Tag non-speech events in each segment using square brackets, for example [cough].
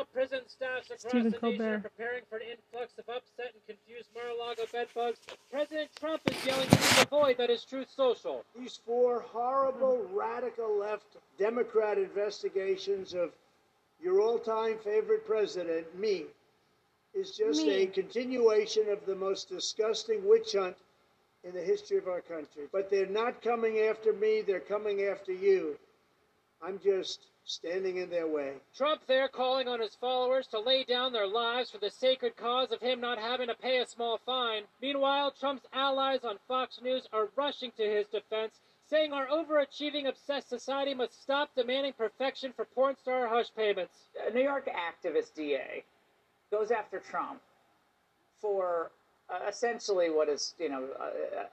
Meanwhile, prison staffs across Stephen the nation Colbert. are preparing for an influx of upset and confused Mar-a-Lago bedbugs. President Trump is yelling into the void that is Truth Social. These four horrible, radical left Democrat investigations of your all time favorite president, me, is just Me. a continuation of the most disgusting witch hunt in the history of our country. But they're not coming after me, they're coming after you. I'm just standing in their way. Trump there calling on his followers to lay down their lives for the sacred cause of him not having to pay a small fine. Meanwhile, Trump's allies on Fox News are rushing to his defense, saying our overachieving, obsessed society must stop demanding perfection for porn star hush payments. a New York activist DA goes after Trump for uh, essentially what is, you know,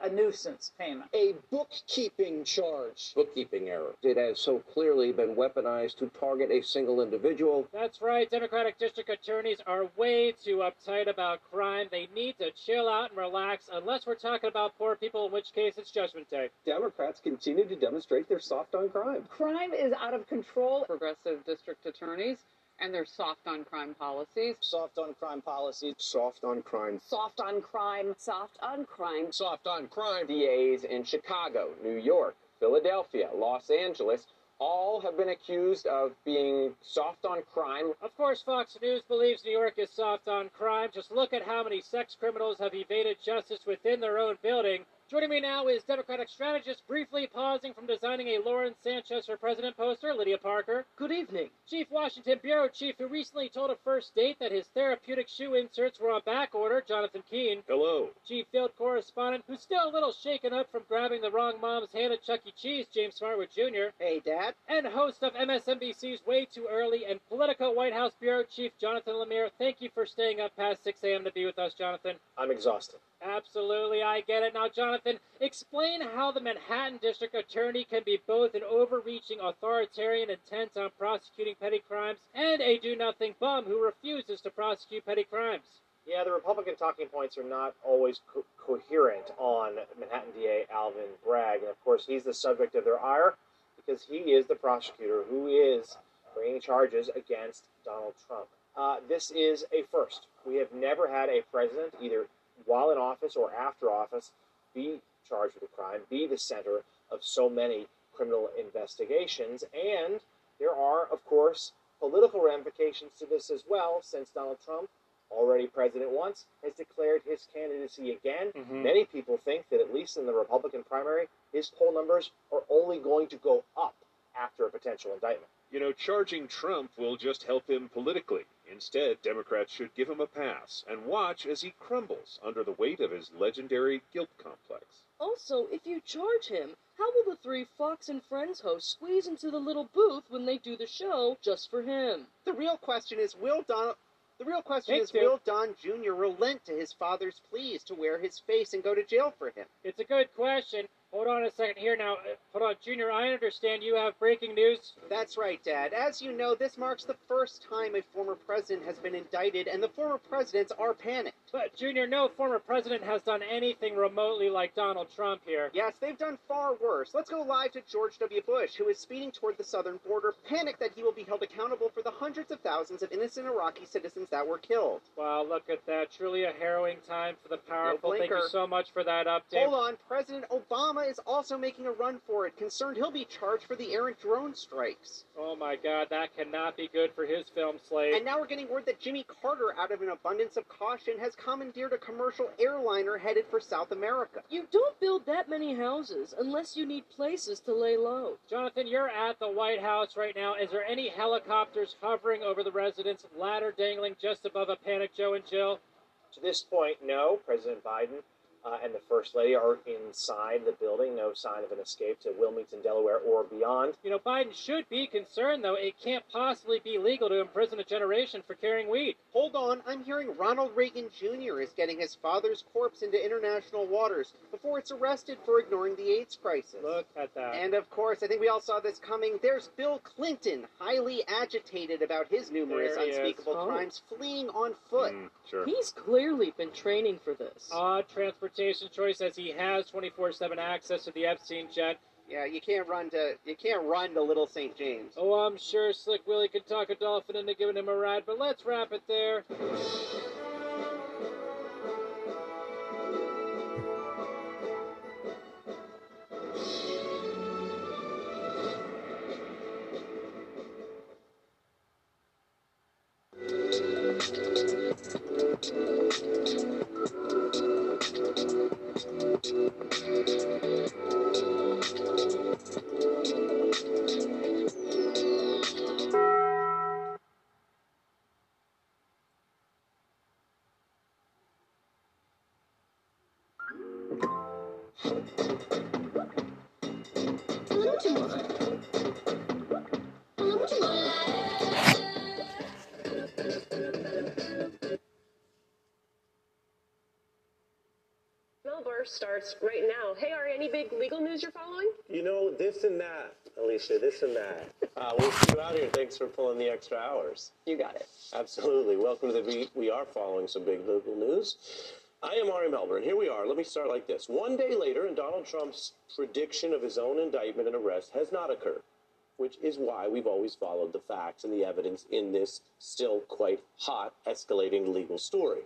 a, a nuisance payment. a bookkeeping charge. Bookkeeping error. It has so clearly been weaponized to target a single individual. That's right, Democratic district attorneys are way too uptight about crime. They need to chill out and relax, unless we're talking about poor people, in which case it's Judgment Day. Democrats continue to demonstrate they're soft on crime. Crime is out of control. Progressive district attorneys and their soft on crime policies. Soft on crime policies. Soft on crime. Soft on crime. Soft on crime. Soft on crime. DAs in Chicago, New York, Philadelphia, Los Angeles all have been accused of being soft on crime. Of course, Fox News believes New York is soft on crime. Just look at how many sex criminals have evaded justice within their own building. Joining me now is Democratic strategist briefly pausing from designing a Lauren Sanchez for President poster, Lydia Parker. Good evening. Chief Washington Bureau Chief who recently told a first date that his therapeutic shoe inserts were on back order, Jonathan Keene. Hello. Chief Field Correspondent who's still a little shaken up from grabbing the wrong mom's hand at Chuck E. Cheese, James Smartwood Jr. Hey, Dad. And host of MSNBC's Way Too Early and Politico White House Bureau Chief Jonathan Lemire. Thank you for staying up past 6 a.m. to be with us, Jonathan. I'm exhausted. Absolutely, I get it. Now, Jonathan, explain how the Manhattan District Attorney can be both an overreaching authoritarian intent on prosecuting petty crimes and a do nothing bum who refuses to prosecute petty crimes. Yeah, the Republican talking points are not always co- coherent on Manhattan DA Alvin Bragg. And of course, he's the subject of their ire because he is the prosecutor who is bringing charges against Donald Trump. Uh, this is a first. We have never had a president, either while in office or after office, be charged with a crime, be the center of so many criminal investigations. And there are, of course, political ramifications to this as well, since Donald Trump already president once, has declared his candidacy again. Mhm. Many people think that at least in the Republican primary, his poll numbers are only going to go up after a potential indictment. You know, charging Trump will just help him politically. Instead, Democrats should give him a pass and watch as he crumbles under the weight of his legendary guilt complex. Also, if you charge him, how will the three Fox and Friends hosts squeeze into the little booth when they do the show just for him? The real question is will Don the real question Thank is you. will Don Jr. relent to his father's pleas to wear his face and go to jail for him? It's a good question. Hold on a second here now. Uh, Hold on, Junior. I understand you have breaking news. That's right, Dad. As you know, this marks the first time a former president has been indicted, and the former presidents are panicked. But, Junior, no former president has done anything remotely like Donald Trump here. Yes, they've done far worse. Let's go live to George W. Bush, who is speeding toward the southern border, panicked that he will be held accountable for the hundreds of thousands of innocent Iraqi citizens that were killed. Wow, look at that. Truly a harrowing time for the powerful. Thank you so much for that update. Hold on, President Obama is also making a run for it, concerned he'll be charged for the errant drone strikes. Oh my god, that cannot be good for his film slate. And now we're getting word that Jimmy Carter, out of an abundance of caution, has commandeered a commercial airliner headed for South America. You don't build that many houses unless you need places to lay low. Jonathan, you're at the White House right now. Is there any helicopters hovering over the residence, ladder dangling just above a panic Joe and Jill? To this point, no. President Biden uh, and the First Lady are inside the building. No sign of an escape to Wilmington, Delaware, or beyond. You know, Biden should be concerned, though. It can't possibly be legal to imprison a generation for carrying weed. Hold on, I'm hearing Ronald Reagan Jr. is getting his father's corpse into international waters before it's arrested for ignoring the AIDS crisis. Look at that. And of course, I think we all saw this coming. There's Bill Clinton, highly agitated about his numerous There is. unspeakable Oh. crimes, fleeing on foot. Mm, sure. He's clearly been training for this. Odd transportation choice as he has 24 7 access to the Epstein jet. Yeah, you can't run to you can't run to Little St. James. Oh, I'm sure Slick Willie could talk a dolphin into giving him a ride, but let's wrap it there. Melber starts right now. Hey, Ari, any big legal news you're following? You know, this and that, Alicia, this and that. Uh, we'll see you out here. Thanks for pulling the extra hours. You got it. Absolutely. Welcome to the beat. We are following some big legal news. I am Ari Melber. Here we are. Let me start like this. One day later, and Donald Trump's prediction of his own indictment and arrest has not occurred, which is why we've always followed the facts and the evidence in this still quite hot, escalating legal story.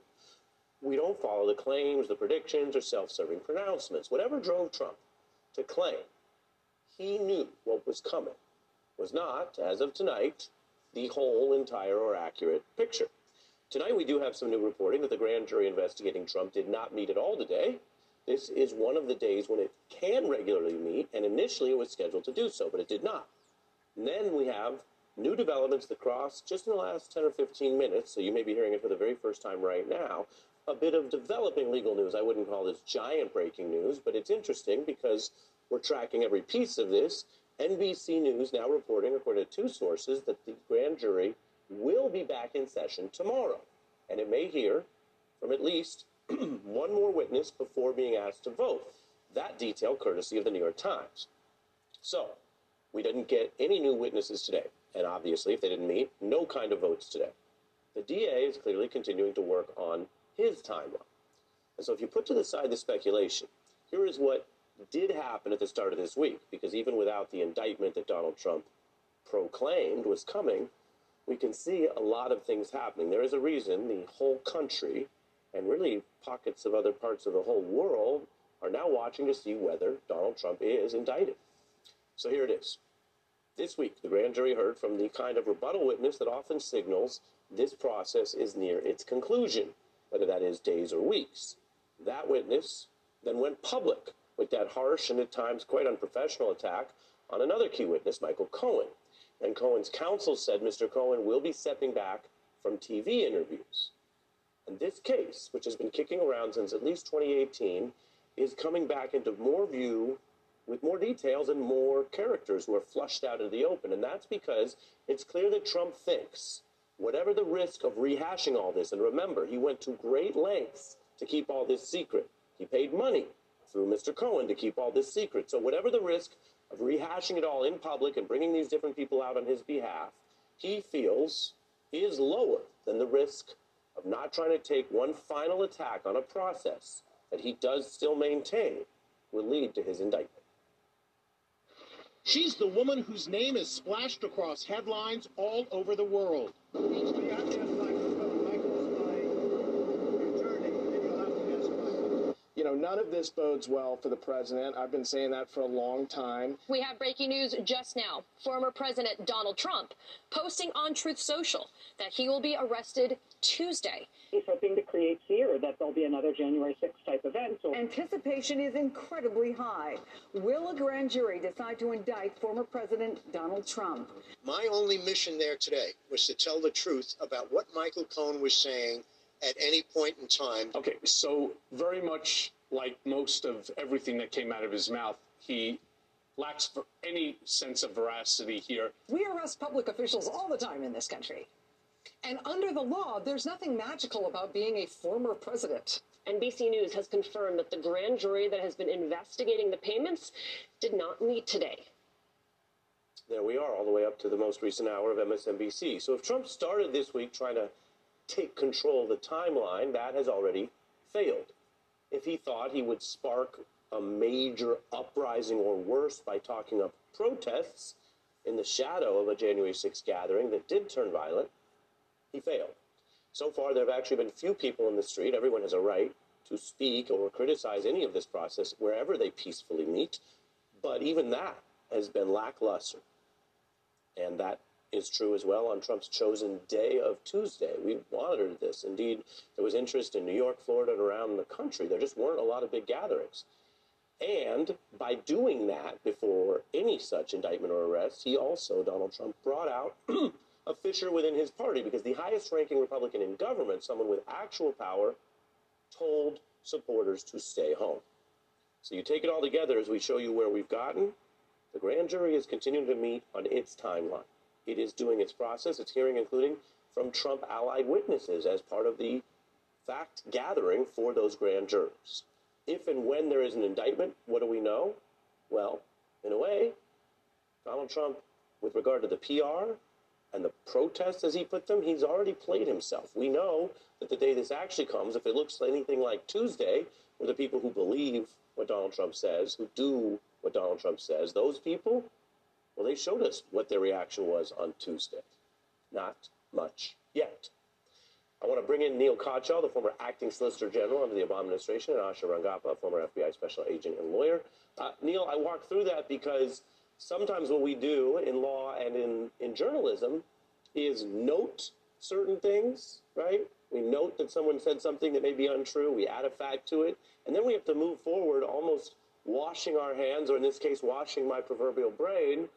We don't follow the claims, the predictions, or self serving pronouncements. Whatever drove Trump to claim he knew what was coming was not, as of tonight, the whole, entire, or accurate picture. Tonight, we do have some new reporting that the grand jury investigating Trump did not meet at all today. This is one of the days when it can regularly meet, and initially it was scheduled to do so, but it did not. And then we have new developments that crossed just in the last 10 or 15 minutes, so you may be hearing it for the very first time right now. A bit of developing legal news. I wouldn't call this giant breaking news, but it's interesting because we're tracking every piece of this. NBC News now reporting, according to two sources, that the grand jury will be back in session tomorrow. And it may hear from at least [clears throat] one more witness before being asked to vote. That detail courtesy of the New York Times. So, we didn't get any new witnesses today. And obviously, if they didn't meet, no kind of votes today. The DA is clearly continuing to work on his timeline. And so, if you put to the side the speculation, here is what did happen at the start of this week, because even without the indictment that Donald Trump proclaimed was coming, we can see a lot of things happening. There is a reason the whole country, and really pockets of other parts of the whole world, are now watching to see whether Donald Trump is indicted. So here it is. This week, the grand jury heard from the kind of rebuttal witness that often signals this process is near its conclusion, whether that is days or weeks. That witness then went public with that harsh and at times quite unprofessional attack on another key witness, Michael Cohen. And Cohen's counsel said Mr. Cohen will be stepping back from TV interviews. And this case, which has been kicking around since at least 2018, is coming back into more view with more details and more characters who are flushed out into the open. And that's because it's clear that Trump thinks, whatever the risk of rehashing all this, and remember, he went to great lengths to keep all this secret. He paid money through Mr. Cohen to keep all this secret. So, whatever the risk of rehashing it all in public and bringing these different people out on his behalf, he feels is lower than the risk of not trying to take one final attack on a process that he does still maintain will lead to his indictment. She's the woman whose name is splashed across headlines all over the world. You know, none of this bodes well for the president. I've been saying that for a long time. We have breaking news just now. Former President Donald Trump posting on Truth Social that he will be arrested Tuesday. He's hoping to create fear that there'll be another January 6th type event. So Anticipation is incredibly high. Will a grand jury decide to indict former President Donald Trump? My only mission there today was to tell the truth about what Michael Cohen was saying at any point in time. Okay, so very much like most of everything that came out of his mouth, he lacks for any sense of veracity here. We arrest public officials all the time in this country. And under the law, there's nothing magical about being a former president. NBC News has confirmed that the grand jury that has been investigating the payments did not meet today. There we are, all the way up to the most recent hour of MSNBC. So if Trump started this week trying to take control of the timeline, that has already failed. If he thought he would spark a major uprising or worse by talking up protests in the shadow of a January 6th gathering that did turn violent, he failed. So far, there have actually been few people in the street. Everyone has a right to speak or criticize any of this process wherever they peacefully meet. But even that has been lackluster. And that is true as well on Trump's chosen day of Tuesday. We monitored this. Indeed, there was interest in New York, Florida, and around the country. There just weren't a lot of big gatherings. And by doing that before any such indictment or arrest, he also, Donald Trump, brought out [clears throat] a fissure within his party because the highest ranking Republican in government, someone with actual power, told supporters to stay home. So you take it all together as we show you where we've gotten. The grand jury is continuing to meet on its timeline. It is doing its process, its hearing, including from Trump allied witnesses as part of the fact gathering for those grand jurors if and when there is an indictment, what do we know? Well, in a way, Donald Trump, with regard to the PR and the protests, as he put them, he's already played himself. We know that the day this actually comes, if it looks anything like Tuesday, where the people who believe what Donald Trump says, who do what Donald Trump says, those people, well, they showed us what their reaction was on Tuesday. Not much yet. I want to bring in Neil Katyal, the former acting Solicitor General under the Obama administration, and Asha Rangappa, former FBI special agent and lawyer. Uh, Neil, I walk through that because sometimes what we do in law and in, in journalism is note certain things, right? We note that someone said something that may be untrue, we add a fact to it, and then we have to move forward almost washing our hands, or in this case, washing my proverbial brain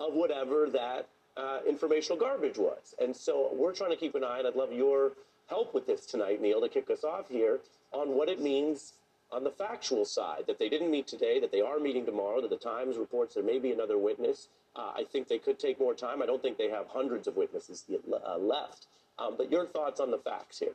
of whatever that uh, informational garbage was. And so we're trying to keep an eye, and I'd love your help with this tonight, Neil, to kick us off here on what it means on the factual side that they didn't meet today, that they are meeting tomorrow, that the Times reports there may be another witness. Uh, I think they could take more time. I don't think they have hundreds of witnesses uh, left. Um, but your thoughts on the facts here?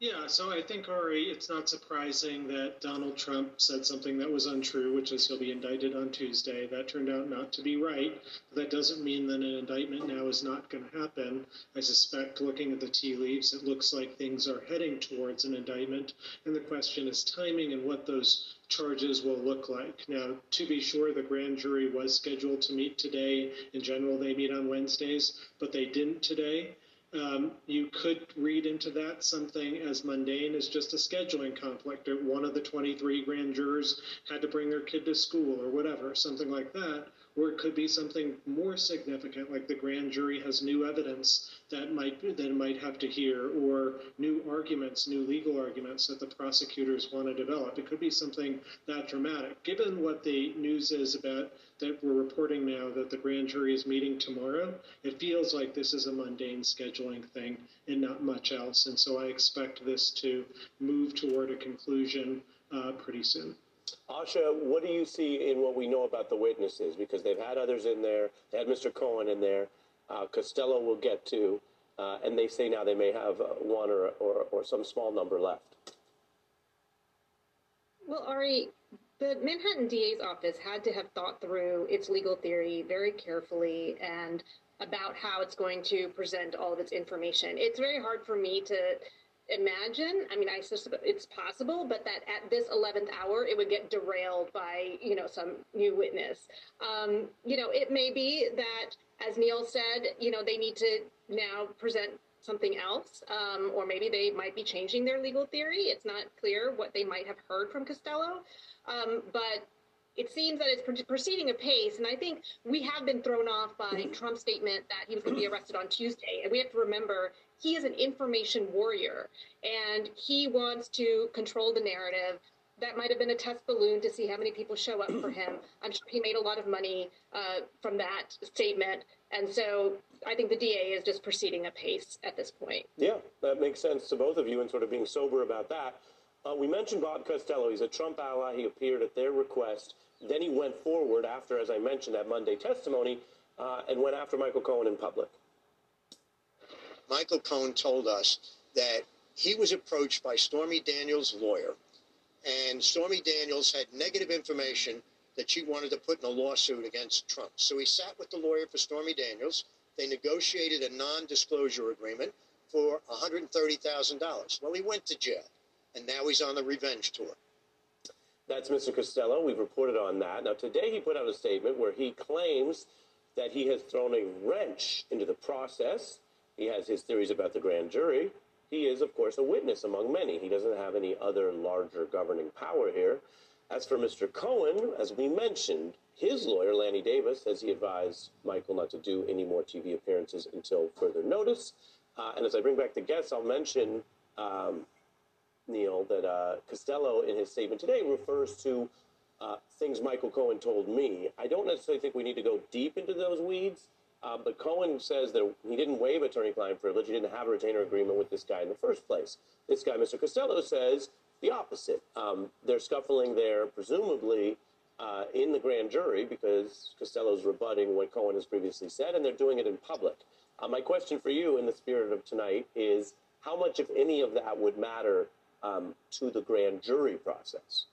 Yeah, so I think, Ari, it's not surprising that Donald Trump said something that was untrue, which is he'll be indicted on Tuesday. That turned out not to be right. That doesn't mean that an indictment now is not going to happen. I suspect, looking at the tea leaves, it looks like things are heading towards an indictment. And the question is timing and what those charges will look like. Now, to be sure, the grand jury was scheduled to meet today. In general, they meet on Wednesdays, but they didn't today. Um, you could read into that something as mundane as just a scheduling conflict. One of the 23 grand jurors had to bring their kid to school or whatever, something like that. Or it could be something more significant, like the grand jury has new evidence that might that might have to hear, or new arguments, new legal arguments that the prosecutors want to develop. It could be something that dramatic. Given what the news is about that we're reporting now that the grand jury is meeting tomorrow, it feels like this is a mundane scheduling thing and not much else. And so I expect this to move toward a conclusion uh, pretty soon. Asha, what do you see in what we know about the witnesses? Because they've had others in there. They had Mr. Cohen in there. Uh, Costello will get to. Uh, and they say now they may have uh, one or, or, or some small number left. Well, Ari, the Manhattan DA's office had to have thought through its legal theory very carefully and about how it's going to present all of its information. It's very hard for me to imagine. I mean, I it's possible, but that at this 11th hour, it would get derailed by, you know, some new witness. Um, you know, it may be that, as Neil said, you know, they need to now present something else, um, or maybe they might be changing their legal theory. It's not clear what they might have heard from Costello. Um, but it seems that it's proceeding apace, and I think we have been thrown off by Trump's statement that he was going to be arrested on Tuesday. And we have to remember he is an information warrior, and he wants to control the narrative. That might have been a test balloon to see how many people show up for him. [clears throat] I'm sure he made a lot of money uh, from that statement, and so I think the DA is just proceeding apace at this point. Yeah, that makes sense to both of you, and sort of being sober about that. Uh, we mentioned Bob Costello. He's a Trump ally. He appeared at their request. Then he went forward after, as I mentioned, that Monday testimony uh, and went after Michael Cohen in public. Michael Cohen told us that he was approached by Stormy Daniels' lawyer, and Stormy Daniels had negative information that she wanted to put in a lawsuit against Trump. So he sat with the lawyer for Stormy Daniels. They negotiated a non disclosure agreement for $130,000. Well, he went to jail and now he's on the revenge tour. That's Mr. Costello. We've reported on that. Now, today he put out a statement where he claims that he has thrown a wrench into the process. He has his theories about the grand jury. He is, of course, a witness among many. He doesn't have any other larger governing power here. As for Mr. Cohen, as we mentioned, his lawyer, Lanny Davis, says he advised Michael not to do any more TV appearances until further notice. Uh, and as I bring back the guests, I'll mention, um, Neil, that uh, Costello, in his statement today, refers to uh, things Michael Cohen told me. I don't necessarily think we need to go deep into those weeds, uh, but Cohen says that he didn't waive attorney-client privilege. He didn't have a retainer agreement with this guy in the first place. This guy, Mr. Costello, says the opposite. Um, they're scuffling there, presumably uh, in the grand jury, because Costello's rebutting what Cohen has previously said, and they're doing it in public. Uh, my question for you, in the spirit of tonight, is how much, if any, of that would matter um, to the grand jury process?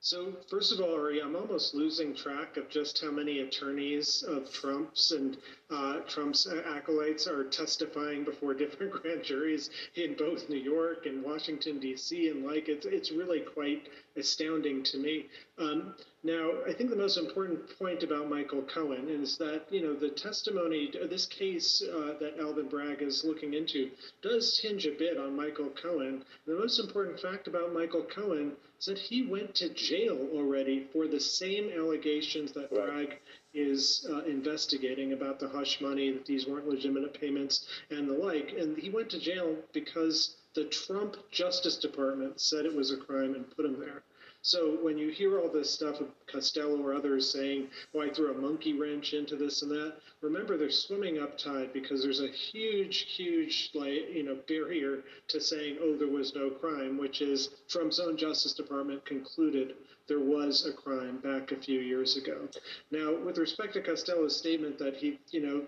So, first of all, Ari, I'm almost losing track of just how many attorneys of Trump's and uh, Trump's acolytes are testifying before different [laughs] grand juries in both New York and Washington, D.C. and like. It's, it's really quite astounding to me. Um, now, I think the most important point about Michael Cohen is that, you know, the testimony, this case uh, that Alvin Bragg is looking into does hinge a bit on Michael Cohen. The most important fact about Michael Cohen is that he went to jail already for the same allegations that right. Bragg is uh, investigating about the hush money, that these weren't legitimate payments, and the like. And he went to jail because the Trump Justice Department said it was a crime and put him there. So when you hear all this stuff of Costello or others saying, "Well, I threw a monkey wrench into this and that," remember they're swimming up tide because there's a huge, huge, like you know, barrier to saying, "Oh, there was no crime," which is Trump's own Justice Department concluded there was a crime back a few years ago. Now, with respect to Costello's statement that he, you know,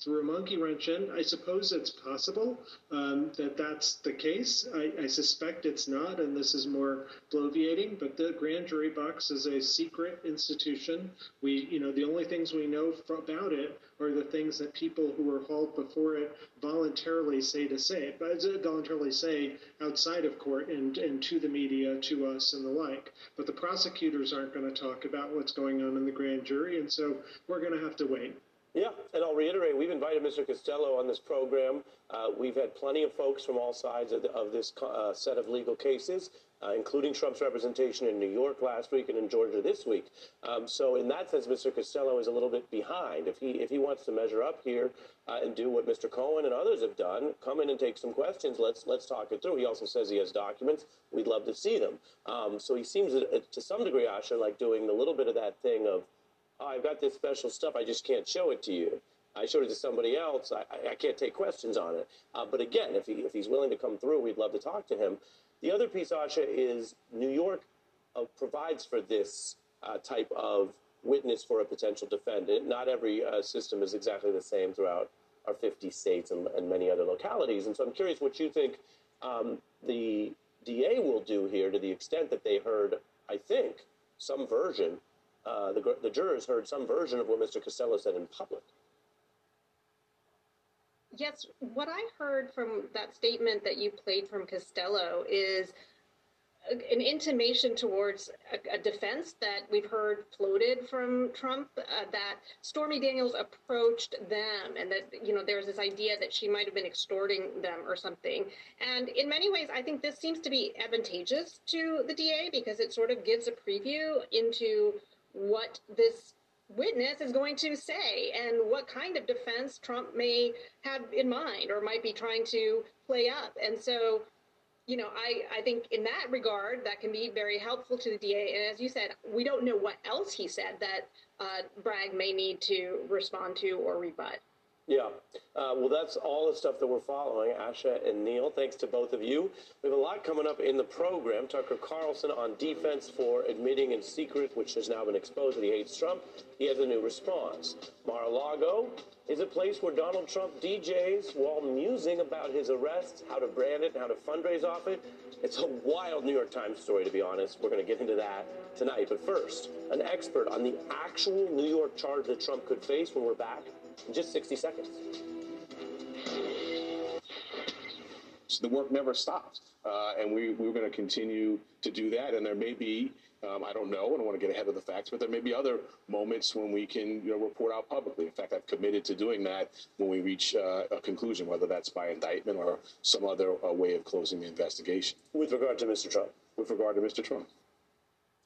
threw a monkey wrench in. I suppose it's possible um, that that's the case. I, I, suspect it's not, and this is more bloviating. But the grand jury box is a secret institution. We, you know, the only things we know about it are the things that people who were hauled before it voluntarily say to say, but voluntarily say outside of court and, and to the media, to us, and the like. But the prosecutors aren't going to talk about what's going on in the grand jury, and so we're going to have to wait. Yeah, and I'll reiterate, we've invited Mr. Costello on this program. Uh, we've had plenty of folks from all sides of, the, of this uh, set of legal cases, uh, including Trump's representation in New York last week and in Georgia this week. Um, so in that sense, Mr. Costello is a little bit behind. If he if he wants to measure up here uh, and do what Mr. Cohen and others have done, come in and take some questions. Let's let's talk it through. He also says he has documents. We'd love to see them. Um, so he seems uh, to some degree, Asha, like doing a little bit of that thing of oh, I've got this special stuff, I just can't show it to you. I showed it to somebody else. I, I can't take questions on it. Uh, but again, if, he, if he's willing to come through, we'd love to talk to him. The other piece, Asha, is New York uh, provides for this uh, type of witness for a potential defendant. Not every uh, system is exactly the same throughout our 50 states and, and, many other localities. And so I'm curious what you think um, the DA will do here to the extent that they heard, I think, some version uh, the, the jurors heard some version of what Mr. Costello said in public. Yes, what I heard from that statement that you played from Costello is an intimation towards a, a, defense that we've heard floated from Trump uh, that Stormy Daniels approached them and that you know there's this idea that she might have been extorting them or something. And in many ways, I think this seems to be advantageous to the DA because it sort of gives a preview into what this witness is going to say and what kind of defense Trump may have in mind or might be trying to play up. And so, you know, I, I think in that regard, that can be very helpful to the DA. And as you said, we don't know what else he said that uh, Bragg may need to respond to or rebut. Yeah. Uh, well, that's all the stuff that we're following, Asha and Neil. Thanks to both of you. We have a lot coming up in the program. Tucker Carlson on defense for admitting in secret, which has now been exposed that he hates Trump. He has a new response. Mar-a-Lago is a place where Donald Trump DJs while musing about his arrest, how to brand it, and how to fundraise off it. It's a wild New York Times story, to be honest. We're going to get into that tonight. But first, an expert on the actual New York charge that Trump could face when we're back in just 60 seconds. So the work never stops. Uh, and we, we're going to continue to do that. And there may be, um, I don't know, I don't want to get ahead of the facts, but there may be other moments when we can you know, report out publicly. In fact, I've committed to doing that when we reach uh, a conclusion, whether that's by indictment or some other uh, way of closing the investigation. With regard to Mr. Trump? With regard to Mr. Trump.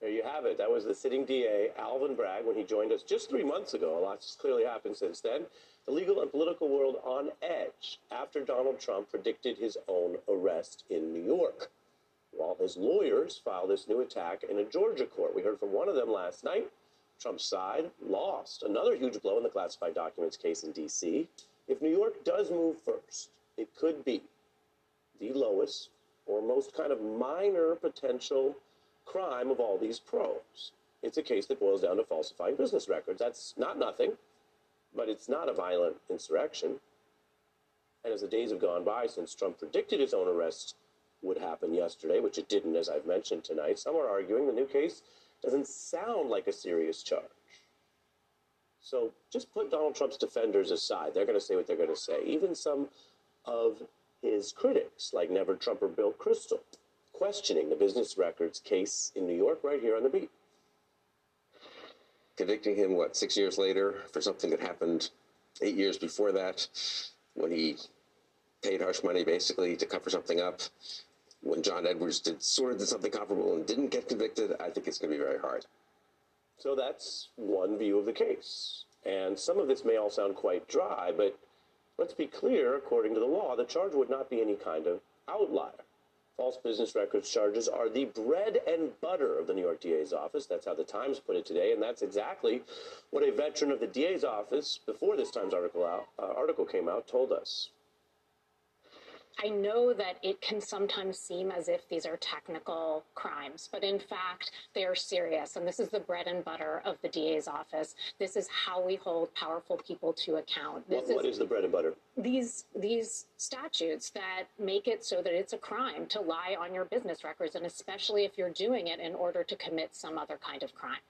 There you have it. That was the sitting DA, Alvin Bragg, when he joined us just three months ago. A lot's clearly happened since then. The legal and political world on edge after Donald Trump predicted his own arrest in New York. While his lawyers filed this new attack in a Georgia court. We heard from one of them last night. Trump's side lost another huge blow in the classified documents case in D.C. If New York does move first, it could be the lowest or most kind of minor potential crime of all these probes. It's a case that boils down to falsifying business records. That's not nothing, but it's not a violent insurrection. And as the days have gone by since Trump predicted his own arrest would happen yesterday, which it didn't, as I've mentioned tonight, some are arguing the new case doesn't sound like a serious charge. So just put Donald Trump's defenders aside. They're going to say what they're going to say. Even some of his critics, like Never Trumper Bill Kristol, questioning the business records case in New York right here on the beat. Convicting him, what, six years later for something that happened eight years before that when he paid hush money basically to cover something up. When John Edwards did sort of did something comparable and didn't get convicted, I think it's going to be very hard. So that's one view of the case. And some of this may all sound quite dry, but let's be clear according to the law, the charge would not be any kind of outlier. False business records charges are the bread and butter of the New York DA's office. That's how the Times put it today, and that's exactly what a veteran of the DA's office, before this Times article out, uh, article came out, told us. I know that it can sometimes seem as if these are technical crimes, but in fact, they are serious. And this is the bread and butter of the DA's office. This is how we hold powerful people to account. This what, what is the bread and butter? These these statutes that make it so that it's a crime to lie on your business records, and especially if you're doing it in order to commit some other kind of crime.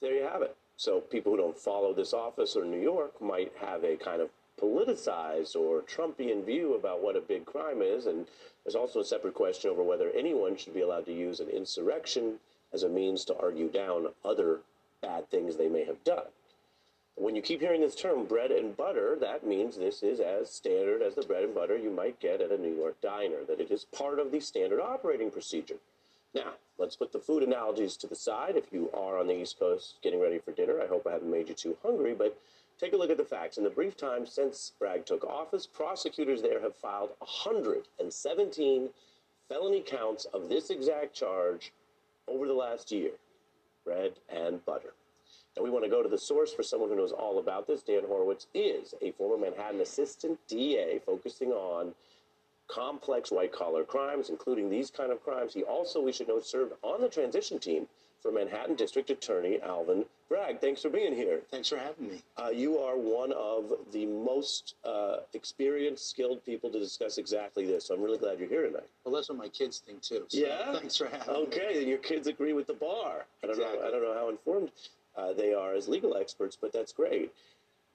There you have it. So people who don't follow this office or New York might have a kind of politicized or Trumpian view about what a big crime is. And there's also a separate question over whether anyone should be allowed to use an insurrection as a means to argue down other bad things they may have done. When you keep hearing this term bread and butter, that means this is as standard as the bread and butter you might get at a New York diner, that it is part of the standard operating procedure. Now, let's put the food analogies to the side. If you are on the East Coast getting ready for dinner, I hope I haven't made you too hungry, but Take a look at the facts. In the brief time since Bragg took office, prosecutors there have filed 117 felony counts of this exact charge over the last year bread and butter. Now, we want to go to the source for someone who knows all about this. Dan Horwitz is a former Manhattan assistant DA focusing on complex white collar crimes, including these kind of crimes. He also, we should note, served on the transition team for Manhattan District Attorney Alvin Bragg. Thanks for being here. Thanks for having me. Uh, you are one of the most uh, experienced, skilled people to discuss exactly this. So I'm really glad you're here tonight. Well, that's what my kids think too. So yeah. Thanks for having okay, me. Okay, then your kids agree with the bar. I don't Exactly. know. I don't know how informed uh, they are as legal experts, but that's great.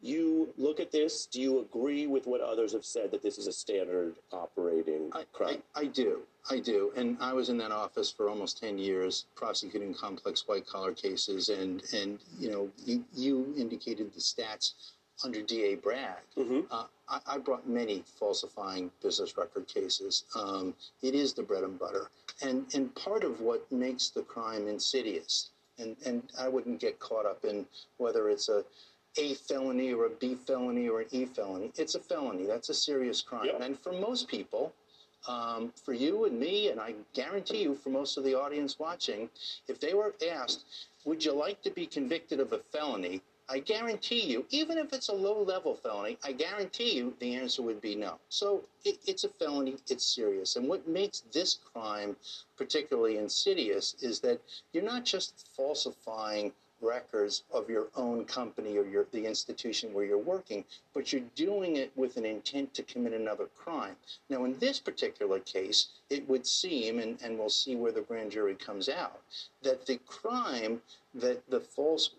You look at this. Do you agree with what others have said that this is a standard operating crime? I do. I do. And I was in that office for almost 10 years prosecuting complex white collar cases. And, and you know, you, you indicated the stats under DA Bragg. Uh, I, I brought many falsifying business record cases. Um, it is the bread and butter. And, and part of what makes the crime insidious, and, and I wouldn't get caught up in whether it's a a felony or a B felony or an E felony. It's a felony. That's a serious crime. And for most people, um, for you and me, and I guarantee you for most of the audience watching, if they were asked, would you like to be convicted of a felony? I guarantee you, even if it's a low level felony, I guarantee you the answer would be no. So it, it's a felony, it's serious. And what makes this crime particularly insidious is that you're not just falsifying records of your own company or your, the institution where you're working, but you're doing it with an intent to commit another crime. Now, in this particular case, it would seem, and, and we'll see where the grand jury comes out, that the crime that the false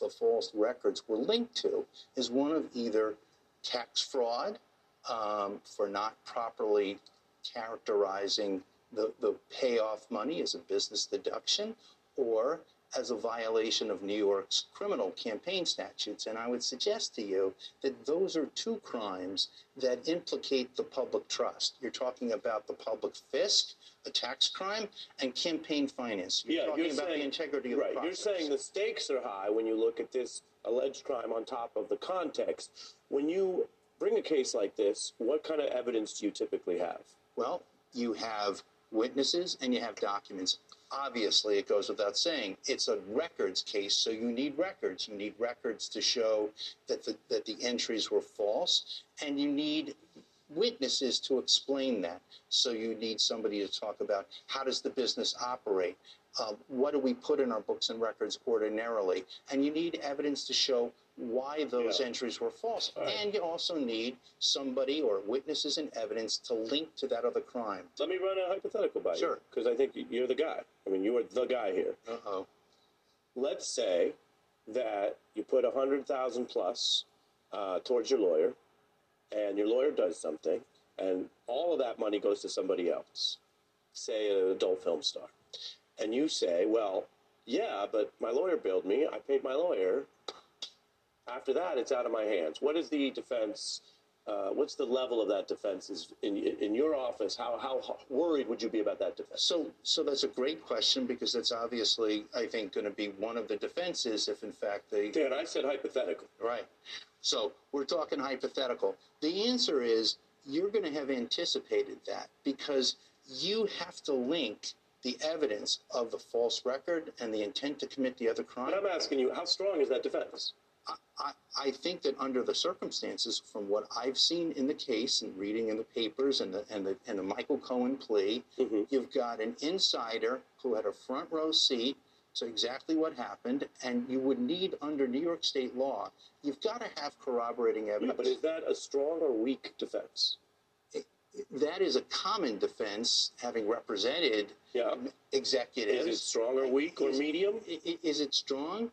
the false records were linked to is one of either tax fraud, um, for not properly characterizing the, the payoff money as a business deduction or as a violation of New York's criminal campaign statutes. And I would suggest to you that those are two crimes that implicate the public trust. You're talking about the public fisc, a tax crime, and campaign finance. You're yeah, talking you're about saying, the integrity of right. the process. You're saying the stakes are high when you look at this alleged crime on top of the context. When you bring a case like this, what kind of evidence do you typically have? Well, you have witnesses and you have documents. Obviously, it goes without saying, it's a records case, so you need records. You need records to show that the, that the entries were false, and you need witnesses to explain that. So you need somebody to talk about how does the business operate? Um, what do we put in our books and records ordinarily? And you need evidence to show why those Yeah. entries were false. Right. And you also need somebody or witnesses and evidence to link to that other crime. Let me run a hypothetical by you. Sure. Because I think you're the guy. I mean, you are the guy here. Uh oh. Let's say that you put a hundred thousand plus uh, towards your lawyer, and your lawyer does something, and all of that money goes to somebody else, say an adult film star, and you say, "Well, yeah, but my lawyer billed me. I paid my lawyer. After that, it's out of my hands." What is the defense? Uh, what's the level of that defense? Is in in your office? How how worried would you be about that defense? So, so that's a great question because that's obviously, I think, going to be one of the defenses if, in fact, they. Dan, I said hypothetical. Right. So we're talking hypothetical. The answer is you're going to have anticipated that because you have to link the evidence of the false record and the intent to commit the other crime. But I'm asking you, how strong is that defense? I, I think that under the circumstances, from what I've seen in the case and reading in the papers and the and the and the Michael Cohen plea, mm-hmm. you've got an insider who had a front row seat to exactly what happened, and you would need under New York State law, you've got to have corroborating Yeah, evidence. but is that a strong or weak defense? that is a common defense, having represented Yeah. executives. Is it strong or weak or medium? Is it strong?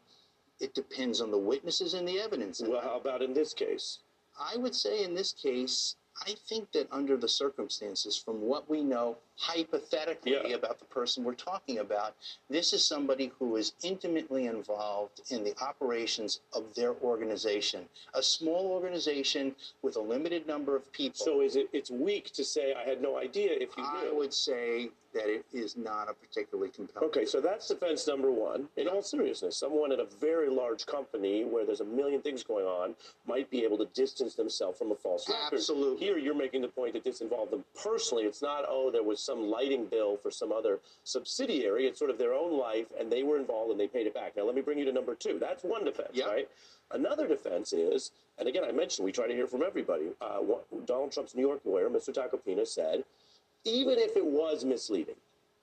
It depends on the witnesses and the evidence. Well, how about in this case? I would say in this case, I think that under the circumstances, from what we know hypothetically Yeah. about the person we're talking about, this is somebody who is intimately involved in the operations of their organization. A small organization with a limited number of people. So is it? It's weak to say I had no idea if you I would say that it is not a particularly compelling. Okay, so that's defense number one. In all seriousness, someone at a very large company where there's a million things going on might be able to distance themselves from a false record. Absolutely. Here, you're making the point that this involved them personally. It's not, oh, there was some lighting bill for some other subsidiary. It's sort of their own life, and they were involved and they paid it back. Now, let me bring you to number two. That's one defense, right? Another defense is, and again, I mentioned we try to hear from everybody. Uh, Donald Trump's New York lawyer, Mr. Tacopina, said even if it was misleading,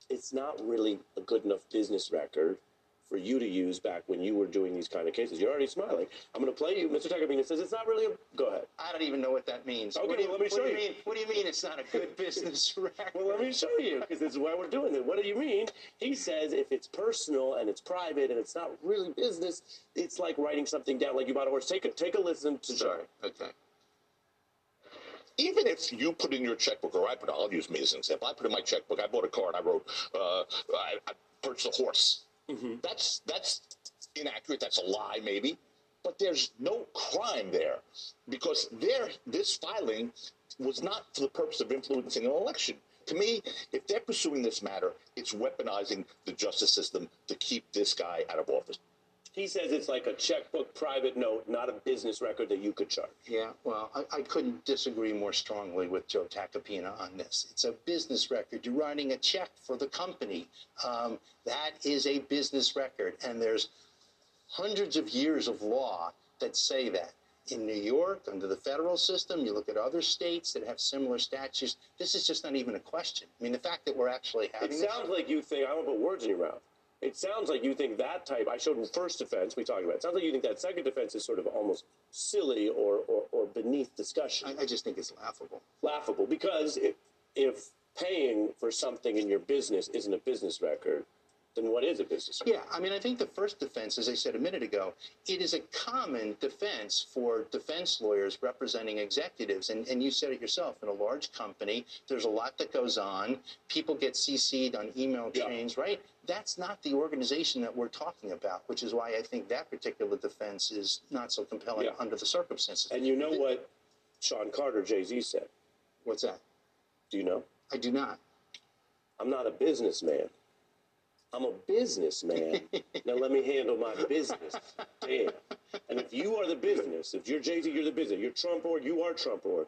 it's not really a good enough business record for you to use back when you were doing these kind of cases. You're already smiling. I'm going to play you. Mr. Tacopina says it's not really a. Go ahead. I don't even know what that means. Okay, what do you, well, let me show you. mean? What do you mean it's not a good business [laughs] record? Well, let me show you because this is why we're doing it. What do you mean? He says if it's personal and it's private and it's not really business, it's like writing something down like you bought a horse. Take a take a listen to Sorry. Okay. Even if you put in your checkbook, or I put, I'll use me as an example. I put in my checkbook. I bought a car and I wrote, uh, I, I purchased a horse. That's that's inaccurate. That's a lie, maybe. But there's no crime there because there, this filing was not for the purpose of influencing an election. To me, if they're pursuing this matter, it's weaponizing the justice system to keep this guy out of office. He says it's like a checkbook private note, not a business record that you could charge. Yeah, well, I, I couldn't disagree more strongly with Joe Tacopina on this. It's a business record. You're writing a check for the company. Um, that is a business record, and there's hundreds of years of law that say that. In New York, under the federal system, you look at other states that have similar statutes. This is just not even a question. I mean, the fact that we're actually It having this- sounds like you think I won't put words in your mouth. It sounds like you think that type. I showed first defense we talked about. It sounds like you think that second defense is sort of almost silly or or, or beneath discussion. I, I just think it's laughable. Laughable because if if paying for something in your business isn't a business record, then what is a business? Yeah, I mean, I think the first defense, as I said a minute ago, it is a common defense for defense lawyers representing executives. And, and you said it yourself in a large company, there's a lot that goes on. People get CC'd on email chains, right? That's not the organization that we're talking about, which is why I think that particular defense is not so compelling Yeah. under the circumstances. And you know what Sean Carter, Jay Z, said? What's that? Do you know? I do not. I'm not a businessman. I'm a businessman. now let me handle my business. Damn. And if you are the business, if you're Jay Z, you're the business. You're Trump or you are Trump or.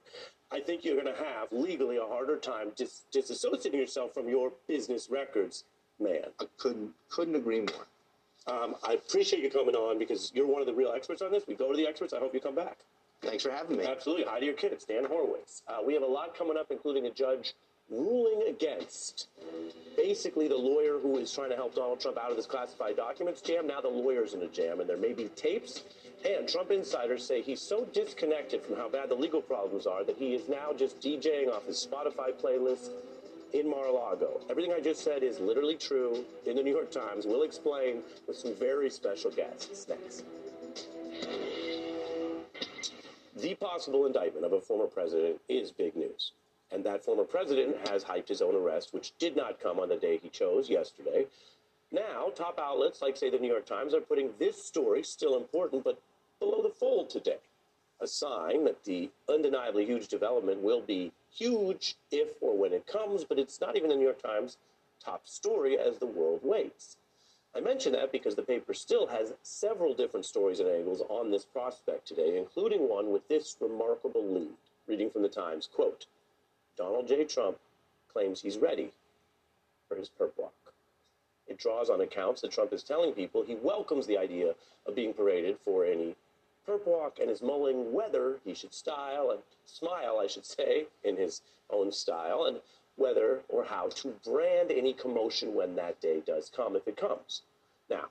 I think you're going to have legally a harder time dis- disassociating yourself from your business records, man. I couldn't couldn't agree more. Um, I appreciate you coming on because you're one of the real experts on this. We go to the experts. I hope you come back. Thanks for having me. Absolutely. Hi to your kids, Dan Horwitz. Uh, we have a lot coming up, including a judge ruling against basically the lawyer who is trying to help Donald Trump out of this classified documents jam. Now the lawyer's in a jam, and there may be tapes. And Trump insiders say he's so disconnected from how bad the legal problems are that he is now just DJing off his Spotify playlist in Mar-a-Lago. Everything I just said is literally true in the New York Times. We'll explain with some very special guests next. The possible indictment of a former president is big news. And that former president has hyped his own arrest, which did not come on the day he chose yesterday. Now, top outlets like, say, the New York Times are putting this story, still important, but below the fold today. A sign that the undeniably huge development will be huge if or when it comes, but it's not even the New York Times top story as the world waits. I mention that because the paper still has several different stories and angles on this prospect today, including one with this remarkable lead. Reading from the Times, quote, Donald J. Trump claims he's ready for his perp walk. It draws on accounts that Trump is telling people he welcomes the idea of being paraded for any perp walk and is mulling whether he should style and smile, I should say, in his own style, and whether or how to brand any commotion when that day does come, if it comes. Now,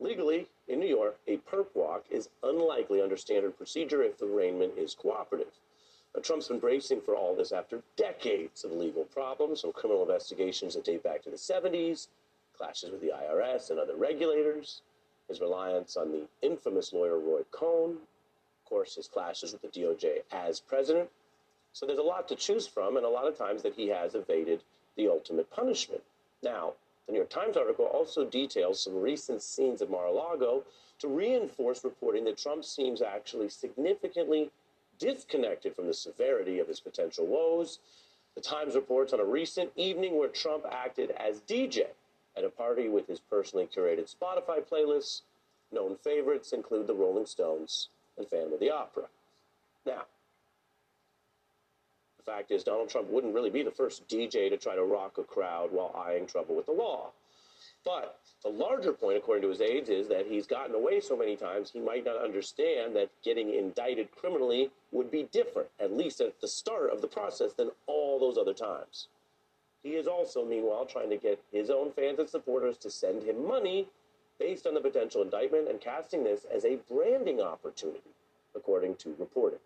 legally, in New York, a perp walk is unlikely under standard procedure if the arraignment is cooperative. Trump's been bracing for all this after decades of legal problems, from criminal investigations that date back to the 70s, clashes with the IRS and other regulators, his reliance on the infamous lawyer Roy Cohn, of course, his clashes with the DOJ as president. So there's a lot to choose from, and a lot of times that he has evaded the ultimate punishment. Now, the New York Times article also details some recent scenes at Mar-a-Lago to reinforce reporting that Trump seems actually significantly disconnected from the severity of his potential woes. The Times reports on a recent evening where Trump acted as DJ at a party with his personally curated Spotify playlists. Known favorites include the Rolling Stones and Phantom of the Opera. Now, the fact is, Donald Trump wouldn't really be the first DJ to try to rock a crowd while eyeing trouble with the law. But the larger point, according to his aides, is that he's gotten away so many times he might not understand that getting indicted criminally would be different, at least at the start of the process, than all those other times. He is also, meanwhile, trying to get his own fans and supporters to send him money based on the potential indictment and casting this as a branding opportunity, according to reporting.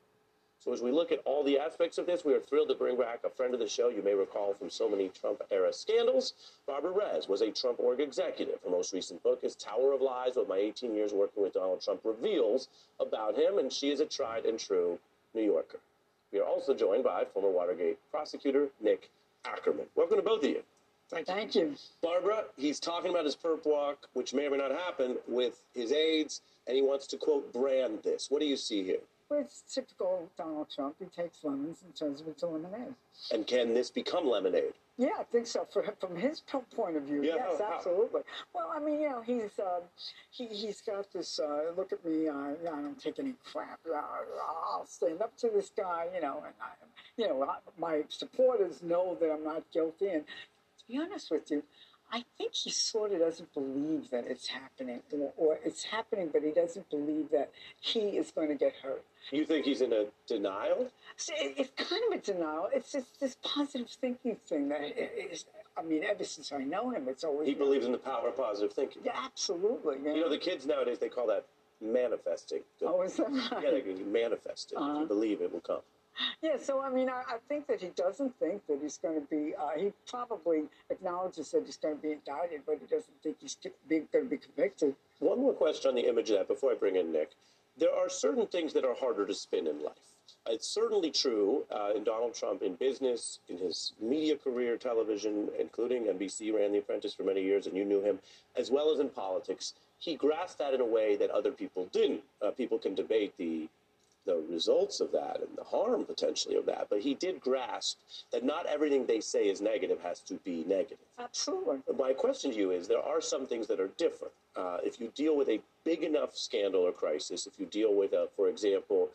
So, as we look at all the aspects of this, we are thrilled to bring back a friend of the show you may recall from so many Trump era scandals. Barbara Res was a Trump org executive. Her most recent book is Tower of Lies What My 18 Years Working with Donald Trump Reveals about him, and she is a tried and true New Yorker. We are also joined by former Watergate prosecutor Nick Ackerman. Welcome to both of you. Thank you. Thank you. Barbara, he's talking about his perp walk, which may or may not happen, with his aides, and he wants to, quote, brand this. What do you see here? It's typical Donald Trump. He takes lemons and turns them into lemonade. And can this become lemonade? Yeah, I think so. For, from his point of view, Yeah, yes, how? absolutely. Well, I mean, you know, he's uh, he he's got this. Uh, look at me. Uh, I don't take any crap. I'll stand up to this guy. You know, and I, you know, I, my supporters know that I'm not guilty. And to be honest with you, I think he sort of doesn't believe that it's happening, or, or it's happening, but he doesn't believe that he is going to get hurt. You think he's in a denial? So it- it's kind of a denial. It's just this positive thinking thing that i- mean, ever since I know him, it's always He believes in the power of positive thinking. Yeah, absolutely. You know, the kids nowadays, they call that manifesting. Oh, is that [laughs] right? Yeah, they can manifest it. If Uh-huh. you believe it will come. Yeah, so I mean, I, I think that he doesn't think that he's going to be. Uh, he probably acknowledges that he's going to be indicted, but he doesn't think he's going to be convicted. One more question on the image of that before I bring in Nick. There are certain things that are harder to spin in life. It's certainly true uh, in Donald Trump in business, in his media career, television, including NBC, ran The Apprentice for many years, and you knew him, as well as in politics. He grasped that in a way that other people didn't. Uh, people can debate the the results of that and the harm potentially of that, but he did grasp that not everything they say is negative has to be negative. Absolutely. My question to you is: there are some things that are different. Uh, if you deal with a big enough scandal or crisis, if you deal with, a, for example,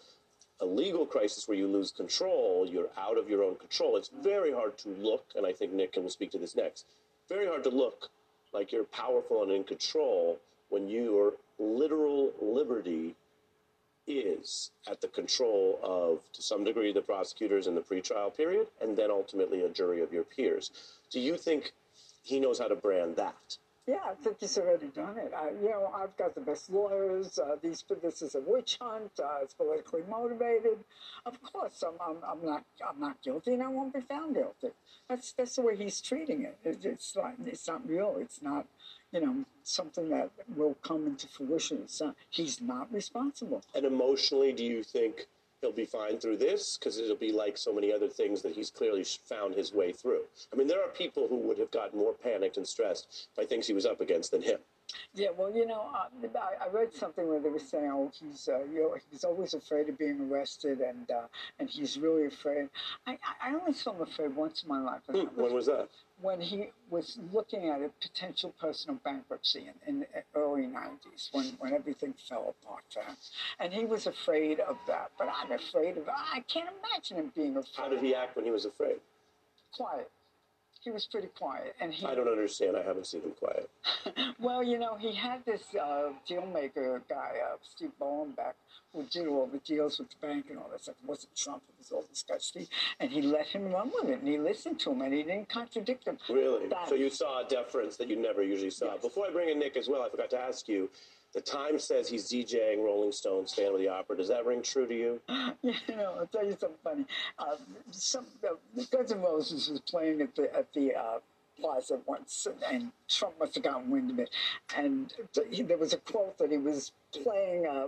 a legal crisis where you lose control, you're out of your own control, it's very hard to look, and I think Nick will speak to this next, very hard to look like you're powerful and in control when your literal liberty is at the control of, to some degree, the prosecutors in the pretrial period, and then ultimately a jury of your peers. Do you think he knows how to brand that? Yeah, I think he's already done it. I, you know, I've got the best lawyers. Uh, these, this is a witch hunt. Uh, it's politically motivated. Of course, I'm, I'm, I'm, not, I'm not guilty, and I won't be found guilty. That's that's the way he's treating it. it it's like it's not real. It's not, you know, something that will come into fruition. It's not, he's not responsible. And emotionally, do you think he'll be fine through this because it'll be like so many other things that he's clearly found his way through. I mean, there are people who would have gotten more panicked and stressed by things he was up against than him. Yeah, well, you know, uh, I, I, read something where they were saying, "Oh, he's uh, you know, he's always afraid of being arrested, and uh, and he's really afraid." I, I only saw him afraid once in my life. Hmm, when was that? When he was looking at a potential personal bankruptcy in, in the early '90s, when when everything fell apart for him, and he was afraid of that. But I'm afraid of. I can't imagine him being afraid. How did he act when he was afraid? Quiet he was pretty quiet. And he, I don't understand. I haven't seen him quiet. [laughs] well, you know, he had this uh, deal maker guy, uh, Steve Bollenbach, who did all the deals with the bank and all that stuff. It wasn't Trump, it was all this guy, Steve. And he let him run with it, and he listened to him, and he didn't contradict him. Really? That, so you saw a deference that you never usually saw. Yes. Before I bring in Nick as well, I forgot to ask you. The Times says he's DJing Rolling Stones, Phantom of the Opera. Does that ring true to you? [laughs] you know, I'll tell you something funny. Uh, some uh, Guns N' Roses was playing at the at the uh, plaza once, and Trump must have gotten wind of it. And he, there was a quote that he was playing, uh,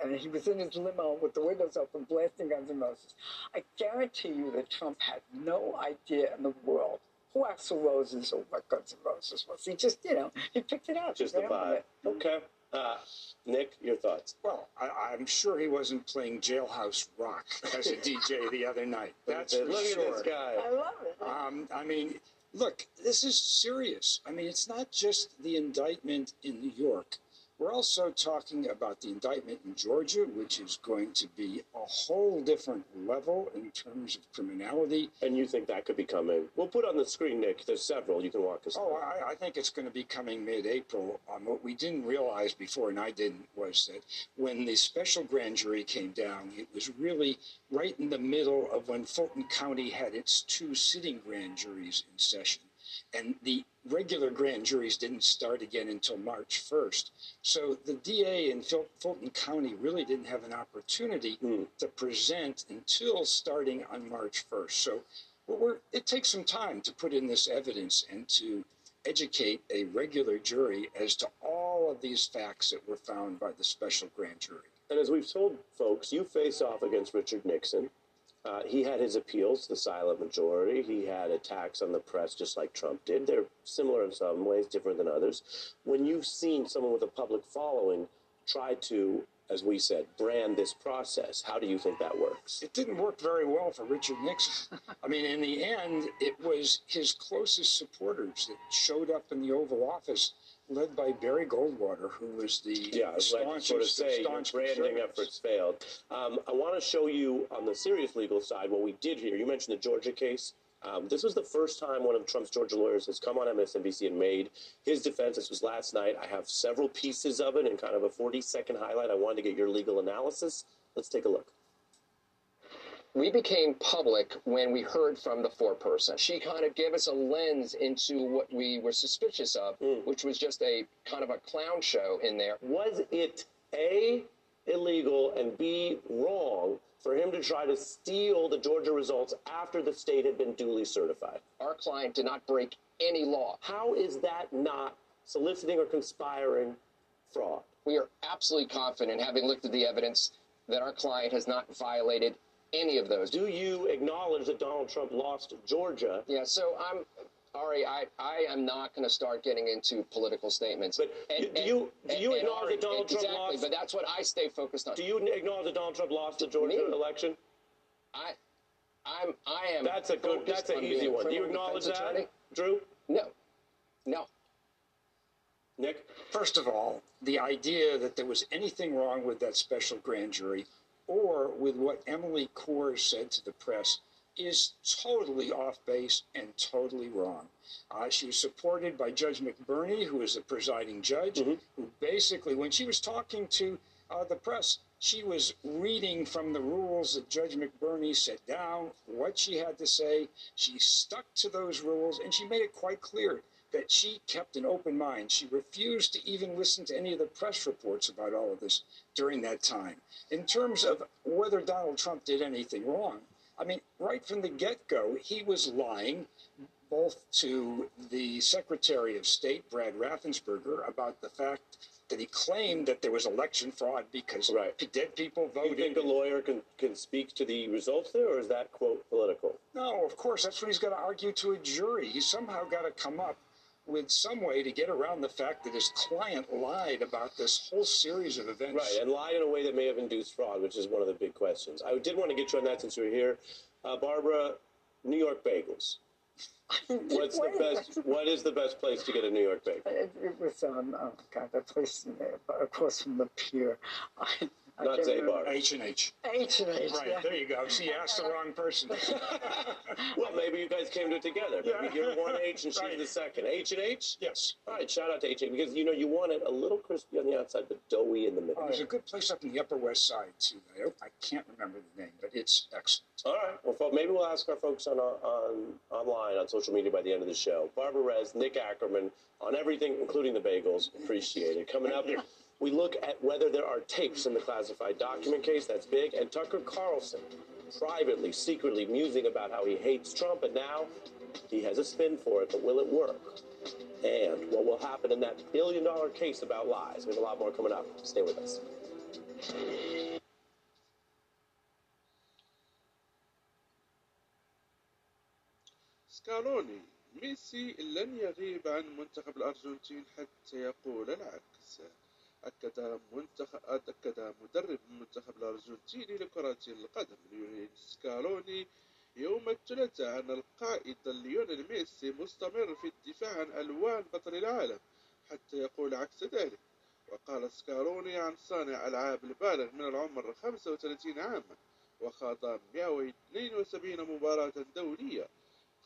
and he was in his limo with the windows open, blasting Guns N' Roses. I guarantee you that Trump had no idea in the world who Axl Roses or what Guns N' Roses was. He just, you know, he picked it up. Just the vibe. Okay. Uh, Nick, your thoughts? Well, I, am sure he wasn't playing Jailhouse Rock as a DJ the other night. [laughs] That's Look for sure. at this guy. I love it. Um, I mean, look, this is serious. I mean, it's not just the indictment in New York. We're also talking about the indictment in Georgia, which is going to be a whole different level in terms of criminality. And you think that could be coming? We'll put on the screen, Nick. There's several. You can walk us through. Oh, I, I think it's going to be coming mid-April. Um, what we didn't realize before, and I didn't, was that when the special grand jury came down, it was really right in the middle of when Fulton County had its two sitting grand juries in session and the regular grand juries didn't start again until March 1st. So the DA in Fulton County really didn't have an opportunity mm. to present until starting on March 1st. So it takes some time to put in this evidence and to educate a regular jury as to all of these facts that were found by the special grand jury. And as we've told folks, you face off against Richard Nixon. Uh, he had his appeals, the silent majority. He had attacks on the press, just like Trump did. They're similar in some ways, different than others. When you've seen someone with a public following try to, as we said, brand this process, how do you think that works? It didn't work very well for Richard Nixon. I mean, in the end, it was his closest supporters that showed up in the Oval Office led by Barry Goldwater, who was the yeah, I was like sort of say your branding efforts failed. Um, I want to show you on the serious legal side what we did here. You mentioned the Georgia case. Um, this was the first time one of Trump's Georgia lawyers has come on MSNBC and made his defense. This was last night. I have several pieces of it and kind of a 40 second highlight. I wanted to get your legal analysis. Let's take a look we became public when we heard from the foreperson. She kind of gave us a lens into what we were suspicious of, mm. which was just a kind of a clown show in there. Was it A, illegal, and B, wrong for him to try to steal the Georgia results after the state had been duly certified. Our client did not break any law. How is that not soliciting or conspiring fraud? We are absolutely confident, having looked at the evidence, that our client has not violated any of those. Do you acknowledge that Donald Trump lost Georgia? Yeah, so I'm. Ari, I, I am not going to start getting into political statements. But do you do you acknowledge that Donald Trump exactly, lost? Exactly, but that's what I stay focused on. Do you acknowledge that Donald Trump lost the Georgia Me? election? I, I'm, I am. That's a good. That's an easy one. Do you acknowledge that, attorney. Drew? No, no. Nick? First of all, the idea that there was anything wrong with that special grand jury or with what Emily Kohrs said to the press is totally off base and totally wrong. Uh, she was supported by Judge McBurney, who is the presiding judge, who basically, when she was talking to uh, the press, she was reading from the rules that Judge McBurney set down, what she had to say. She stuck to those rules, and she made it quite clear that she kept an open mind. She refused to even listen to any of the press reports about all of this during that time. In terms of whether Donald Trump did anything wrong, I mean, right from the get go, he was lying both to the Secretary of State, Brad Raffensperger, about the fact that he claimed that there was election fraud because dead people voted. Do you think a lawyer can, can speak to the results there, or is that quote political? No, of course, that's what he's got to argue to a jury. He's somehow got to come up with some way to get around the fact that his client lied about this whole series of events. Right, and lied in a way that may have induced fraud, which is one of the big questions. I did want to get you on that since you were here. Uh, Barbara, New York bagels. [laughs] What's the best? What is the best place to get a New York bagel? It, it was um oh god that place across from the pier. I Not can't. Zabar. H and H. H and H. Right, yeah. there you go. See, you asked the wrong person. [laughs] Well, maybe you guys came to it together. Maybe you're one H and she's Right. the second. H and H. yes. All right, shout out to H and H because you know you want it a little crispy on the outside, but doughy in the middle. Oh, there's a good place up in the Upper West Side too. I, I can't remember the name, but it's excellent. All right. Well, fo- maybe we'll ask our folks on, uh, on online on social media by the end of the show. Barbara Res, Nick Ackerman, on everything, including the bagels. Appreciate it. Coming up, we look at whether there are tapes in the classified document case. That's big. And Tucker Carlson, privately, secretly musing about how he hates Trump, and now he has a spin for it. But will it work? And what will happen in that billion dollar case about lies? We have a lot more coming up. Stay with us. سكالوني ميسي لن يغيب عن منتخب الأرجنتين حتى يقول العكس أكد منتخب أكد مدرب المنتخب الأرجنتيني لكرة القدم ليونيل سكالوني يوم الثلاثاء أن القائد ليونيل ميسي مستمر في الدفاع عن ألوان بطل العالم حتى يقول عكس ذلك. وقال سكالوني عن صانع ألعاب البالغ من العمر 35 عاما وخاض 172 مباراة دولية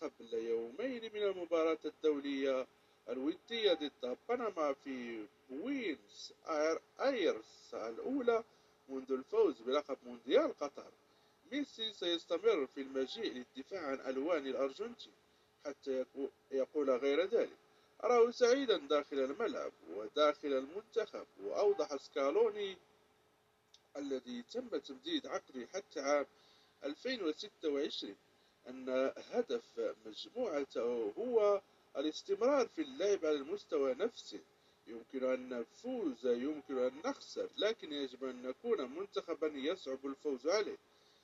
قبل يومين من المباراة الدولية الودية ضد بنما في بوينس آير آيرس الأولى منذ الفوز بلقب مونديال قطر. ميسي سيستمر في المجيء للدفاع عن ألوان الأرجنتين حتى يقول غير ذلك. أراه سعيدا داخل الملعب وداخل المنتخب وأوضح سكالوني الذي تم تمديد عقده حتى عام 2026 أن هدف مجموعته هو الاستمرار في اللعب على المستوى نفسه يمكن أن نفوز يمكن أن نخسر لكن يجب أن نكون منتخبا يصعب الفوز عليه.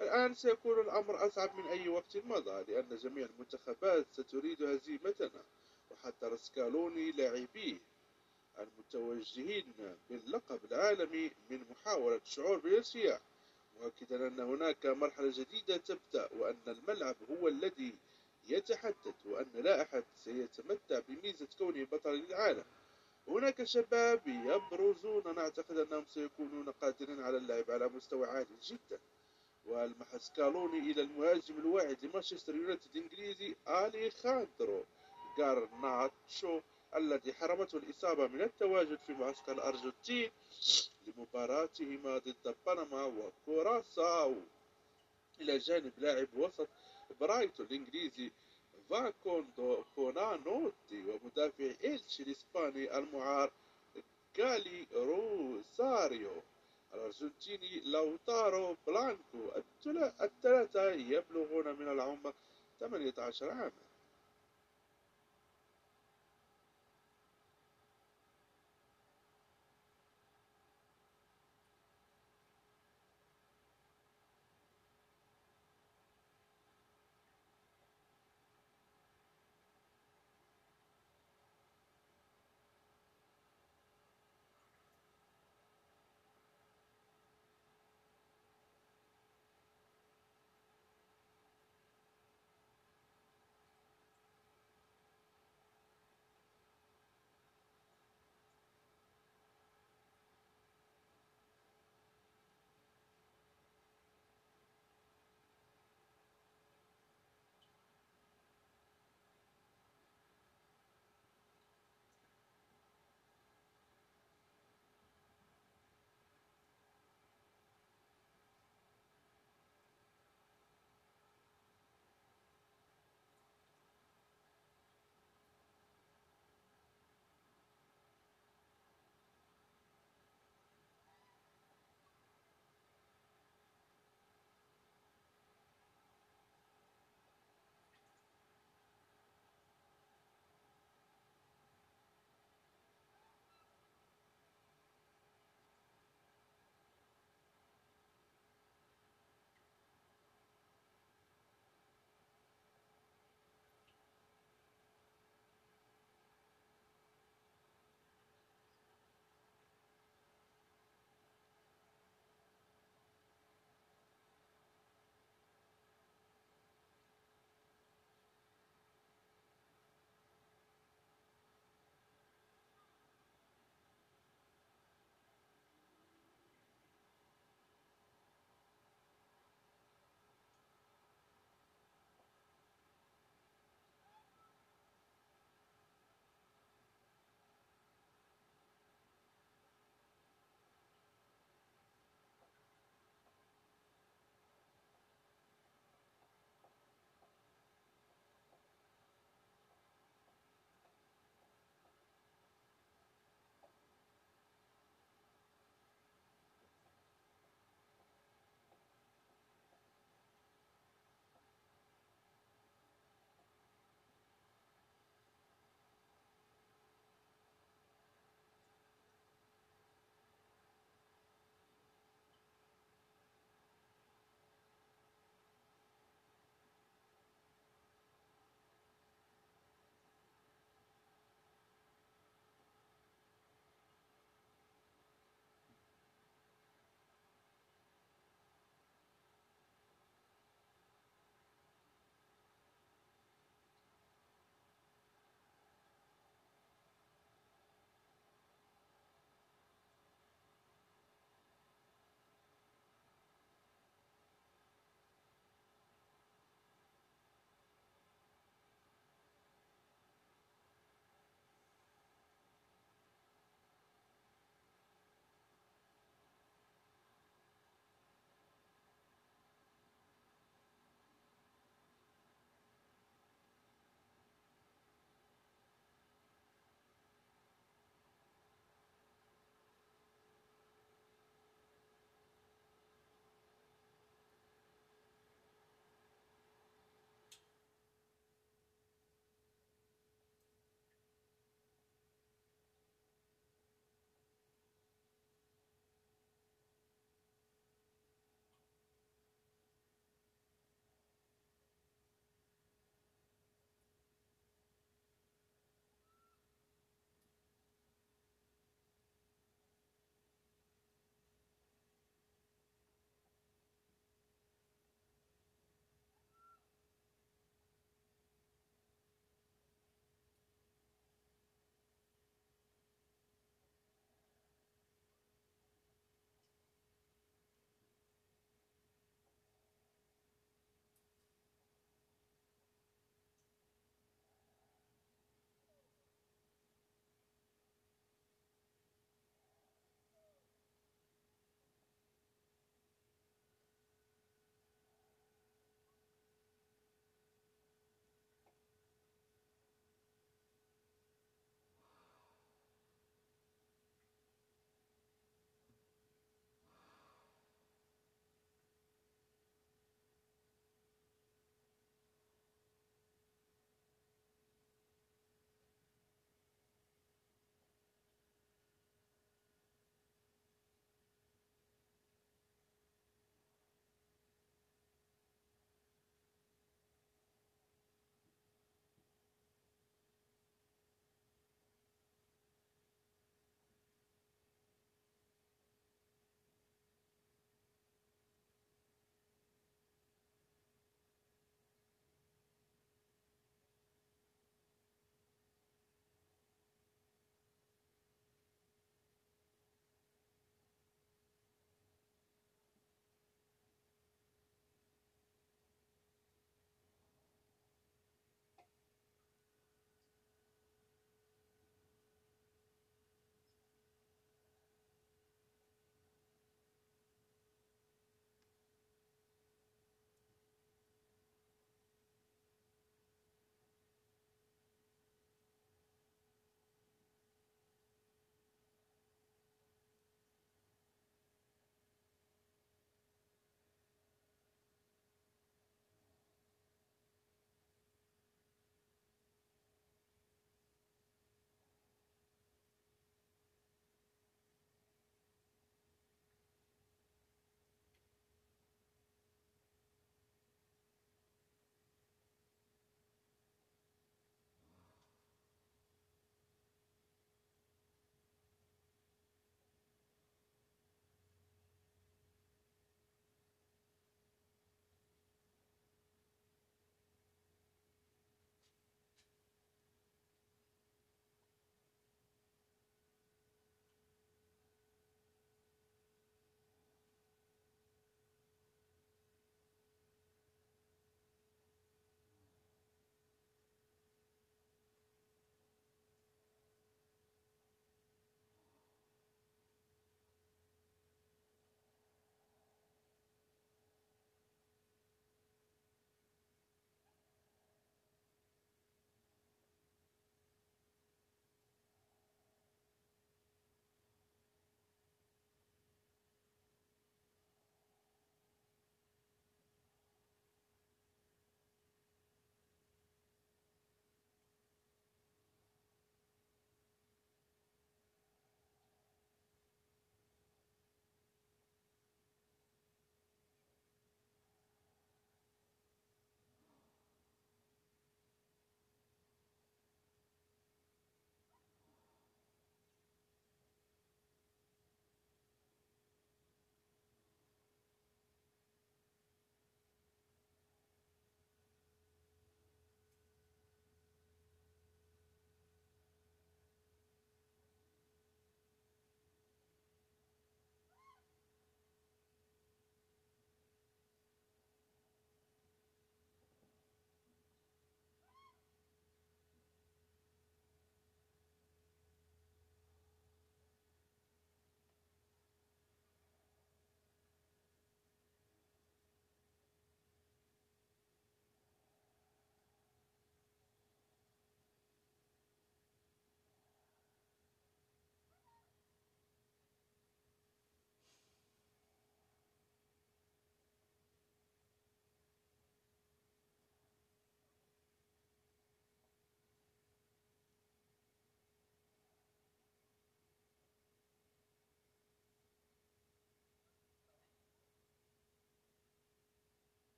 الآن سيكون الأمر أصعب من أي وقت مضى لأن جميع المنتخبات ستريد هزيمتنا وحذر سكالوني لاعبيه المتوجهين باللقب العالمي من محاولة الشعور بالارتياح. مؤكدا أن هناك مرحلة جديدة تبدأ وأن الملعب هو الذي يتحدث وأن لا أحد سيتمتع بميزة كونه بطل العالم هناك شباب يبرزون نعتقد أنهم سيكونون قادرين على اللعب على مستوى عالي جدا. والمح سكالوني إلى المهاجم الواعد لمانشستر يونايتد الإنجليزي أليخاندرو غارناتشو الذي حرمته الإصابة من التواجد في معسكر الأرجنتين لمباراتهما ضد بنما وكوراساو. إلى جانب لاعب وسط برايتون الإنجليزي فاكوندو بونانوتي ومدافع إلتشي الإسباني المعار غالي روساريو الأرجنتيني لوتارو بلانكو الثلاثة يبلغون من العمر 18 عاما